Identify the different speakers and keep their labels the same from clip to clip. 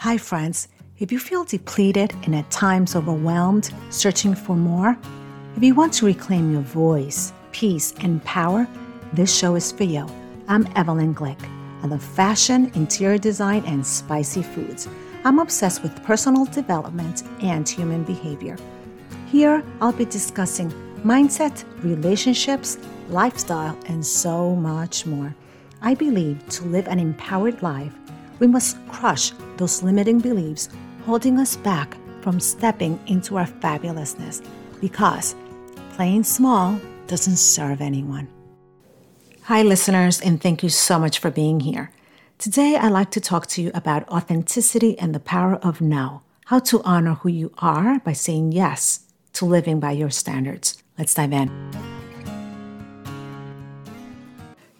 Speaker 1: Hi, friends. If you feel depleted and at times overwhelmed, searching for more, if you want to reclaim your voice, peace, and power, this show is for you. I'm Evelyn Glick. I love fashion, interior design, and spicy foods. I'm obsessed with personal development and human behavior. Here, I'll be discussing mindset, relationships, lifestyle, and so much more. I believe to live an empowered life, we must crush those limiting beliefs holding us back from stepping into our fabulousness because playing small doesn't serve anyone. Hi, listeners, and thank you so much for being here. Today, I'd like to talk to you about authenticity and the power of now, how to honor who you are by saying yes to living by your standards. Let's dive in.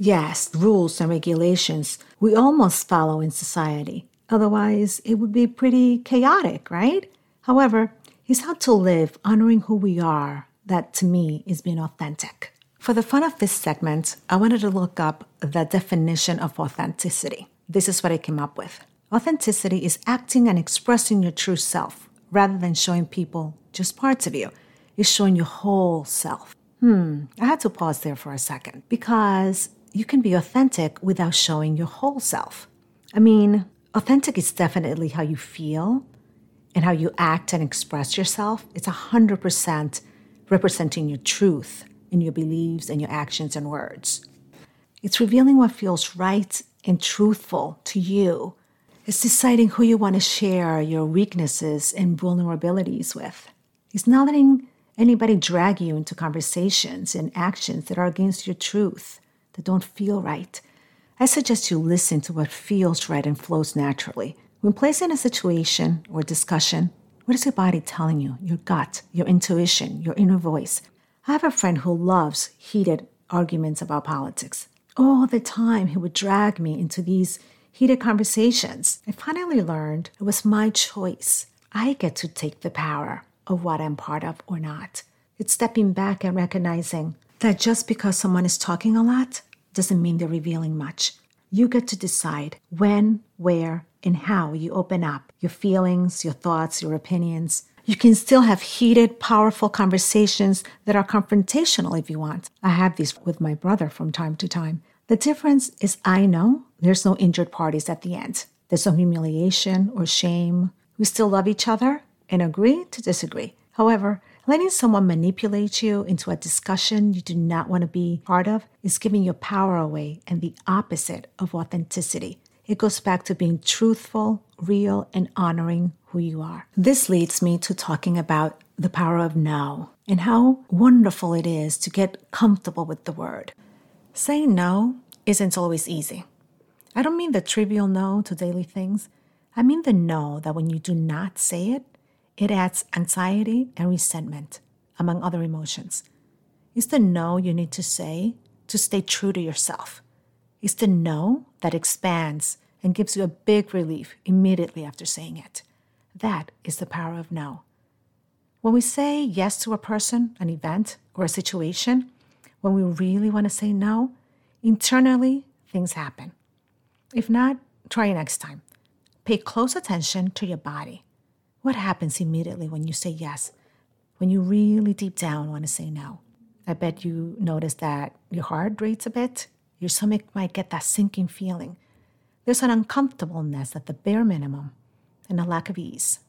Speaker 1: Yes, rules and regulations we almost follow in society. Otherwise, it would be pretty chaotic, right? However, it's how to live honoring who we are that to me is being authentic. For the fun of this segment, I wanted to look up the definition of authenticity. This is what I came up with. Authenticity is acting and expressing your true self rather than showing people just parts of you. It's showing your whole self. Hmm, I had to pause there for a second because you can be authentic without showing your whole self. I mean, authentic is definitely how you feel and how you act and express yourself. It's 100% representing your truth in your beliefs and your actions and words. It's revealing what feels right and truthful to you. It's deciding who you want to share your weaknesses and vulnerabilities with. It's not letting anybody drag you into conversations and actions that are against your truth, that don't feel right. I suggest you listen to what feels right and flows naturally. When placed in a situation or discussion, what is your body telling you? Your gut, your intuition, your inner voice. I have a friend who loves heated arguments about politics. All the time, he would drag me into these heated conversations. I finally learned it was my choice. I get to take the power of what I'm part of or not. It's stepping back and recognizing that just because someone is talking a lot doesn't mean they're revealing much. You get to decide when, where, and how you open up your feelings, your thoughts, your opinions. You can still have heated, powerful conversations that are confrontational if you want. I have these with my brother from time to time. The difference is I know there's no injured parties at the end. There's no humiliation or shame. We still love each other and agree to disagree. However, letting someone manipulate you into a discussion you do not want to be part of is giving your power away and the opposite of authenticity. It goes back to being truthful, real, and honoring who you are. This leads me to talking about the power of now and how wonderful it is to get comfortable with the word. Saying no isn't always easy. I don't mean the trivial no to daily things. I mean the no that when you do not say it, it adds anxiety and resentment, among other emotions. It's the no you need to say to stay true to yourself. It's the no that expands and gives you a big relief immediately after saying it. That is the power of no. When we say yes to a person, an event, or a situation, when we really want to say no, internally things happen. If not, try next time. Pay close attention to your body. What happens immediately when you say yes? When you really deep down want to say no? I bet you notice that your heart rates a bit, your stomach might get that sinking feeling. There's an uncomfortableness at the bare minimum and a lack of ease.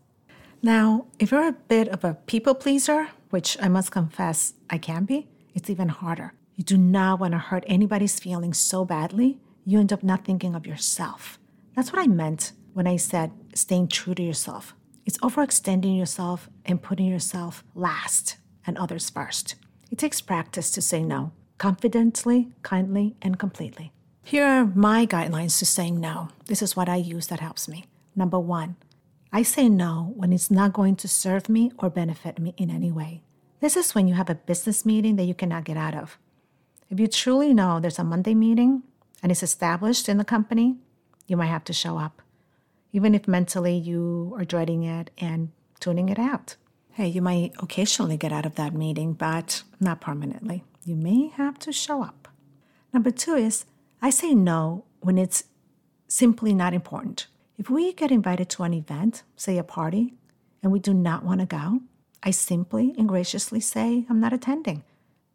Speaker 1: Now, if you're a bit of a people pleaser, which I must confess I can be, it's even harder. You do not want to hurt anybody's feelings so badly, you end up not thinking of yourself. That's what I meant when I said staying true to yourself. It's overextending yourself and putting yourself last and others first. It takes practice to say no confidently, kindly, and completely. Here are my guidelines to saying no. This is what I use that helps me. Number one, I say no when it's not going to serve me or benefit me in any way. This is when you have a business meeting that you cannot get out of. If you truly know there's a Monday meeting and it's established in the company, you might have to show up, even if mentally you are dreading it and tuning it out. Hey, you might occasionally get out of that meeting, but not permanently you may have to show up. Number two is I say no when it's simply not important. If we get invited to an event, say a party, and we do not want to go, I simply and graciously say, I'm not attending.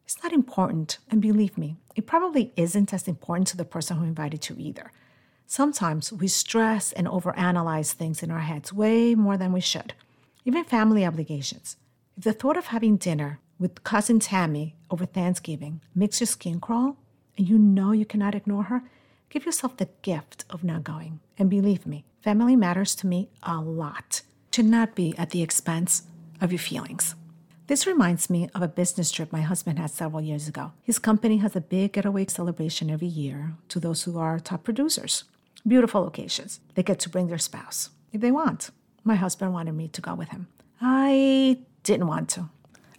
Speaker 1: It's not important, and believe me, it probably isn't as important to the person who invited you either. Sometimes we stress and overanalyze things in our heads way more than we should. Even family obligations. If the thought of having dinner with cousin Tammy over Thanksgiving makes your skin crawl and you know you cannot ignore her, give yourself the gift of not going. And believe me, family matters to me a lot. To not be at the expense of your feelings. This reminds me of a business trip my husband had several years ago. His company has a big getaway celebration every year to those who are top producers. Beautiful locations. They get to bring their spouse if they want. My husband wanted me to go with him. I didn't want to.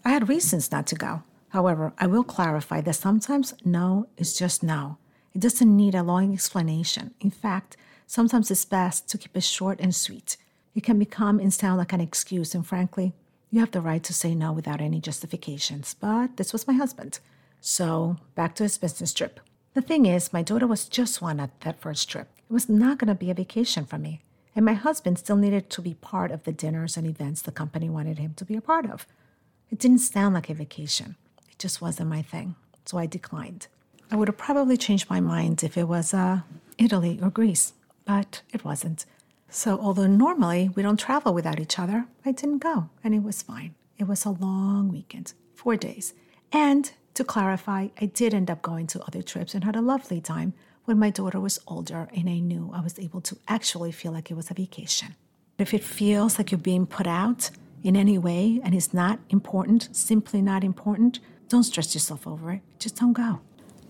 Speaker 1: I had reasons not to go. However, I will clarify that sometimes no is just no. It doesn't need a long explanation. In fact, sometimes it's best to keep it short and sweet. It can become and sound like an excuse, and frankly, you have the right to say no without any justifications. But this was my husband. So, back to his business trip. The thing is, my daughter was just one at that first trip. It was not going to be a vacation for me. And my husband still needed to be part of the dinners and events the company wanted him to be a part of. It didn't sound like a vacation. It just wasn't my thing. So I declined. I would have probably changed my mind if it was uh, Italy or Greece, but it wasn't. So, although normally we don't travel without each other, I didn't go, and it was fine. It was a long weekend, four days. And to clarify, I did end up going to other trips and had a lovely time when my daughter was older and I knew I was able to actually feel like it was a vacation. If it feels like you're being put out in any way and it's not important, simply not important, don't stress yourself over it. Just don't go.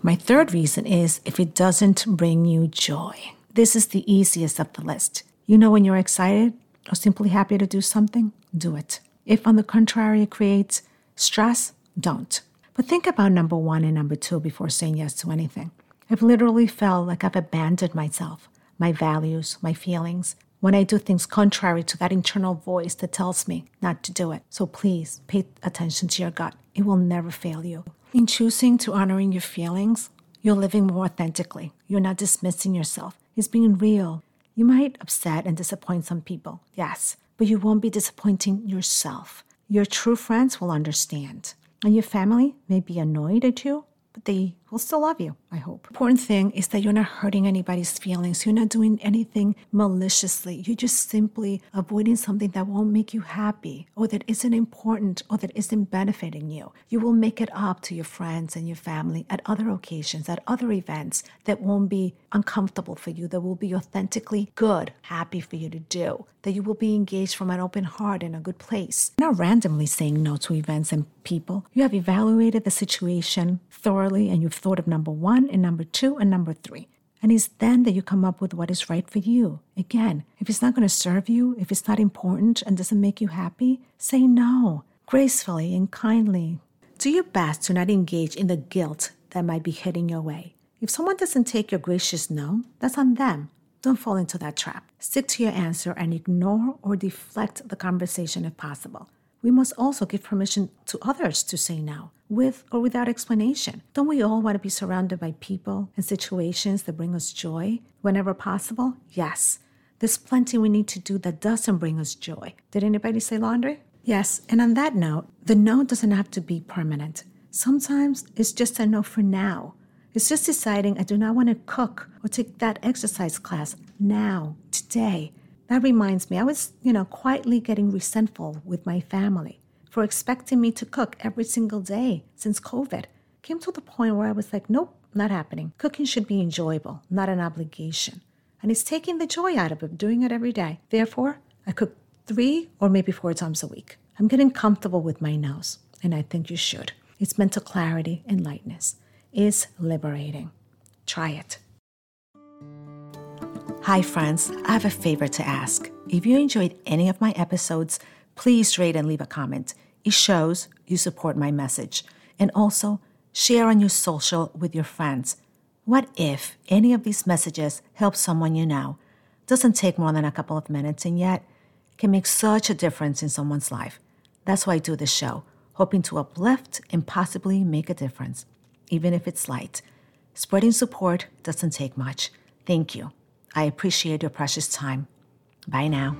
Speaker 1: My third reason is if it doesn't bring you joy. This is the easiest of the list. You know when you're excited or simply happy to do something, do it. If on the contrary it creates stress, don't. But think about number one and number two before saying yes to anything. I've literally felt like I've abandoned myself, my values, my feelings, when I do things contrary to that internal voice that tells me not to do it. So please pay attention to your gut. It will never fail you. In choosing to honoring your feelings, you're living more authentically. You're not dismissing yourself. It's being real. You might upset and disappoint some people, yes, but you won't be disappointing yourself. Your true friends will understand, and your family may be annoyed at you but they will still love you, I hope. Important thing is that you're not hurting anybody's feelings. You're not doing anything maliciously. You're just simply avoiding something that won't make you happy or that isn't important or that isn't benefiting you. You will make it up to your friends and your family at other occasions, at other events that won't be uncomfortable for you, that will be authentically good, happy for you to do, that you will be engaged from an open heart in a good place. Not randomly saying no to events and people. You have evaluated the situation thoroughly and you've thought of number one and number two and number three. And it's then that you come up with what is right for you. Again, if it's not going to serve you, if it's not important and doesn't make you happy, say no gracefully and kindly. Do your best to not engage in the guilt that might be heading your way. If someone doesn't take your gracious no, that's on them. Don't fall into that trap. Stick to your answer and ignore or deflect the conversation if possible. We must also give permission to others to say no, with or without explanation. Don't we all want to be surrounded by people and situations that bring us joy whenever possible? Yes. There's plenty we need to do that doesn't bring us joy. Did anybody say laundry? Yes. And on that note, the no doesn't have to be permanent. Sometimes it's just a no for now. It's just deciding I do not want to cook or take that exercise class now, today. That reminds me, I was, you know, quietly getting resentful with my family for expecting me to cook every single day since COVID. Came to the point where I was like, nope, not happening. Cooking should be enjoyable, not an obligation. And it's taking the joy out of it, doing it every day. Therefore, I cook three or maybe four times a week. I'm getting comfortable with my nose, and I think you should. It's mental clarity and lightness. It's liberating. Try it. Hi, friends. I have a favor to ask. If you enjoyed any of my episodes, please rate and leave a comment. It shows you support my message. And also, share on your social with your friends. What if any of these messages help someone you know? Doesn't take more than a couple of minutes and yet can make such a difference in someone's life. That's why I do this show, hoping to uplift and possibly make a difference, even if it's light. Spreading support doesn't take much. Thank you. I appreciate your precious time. Bye now.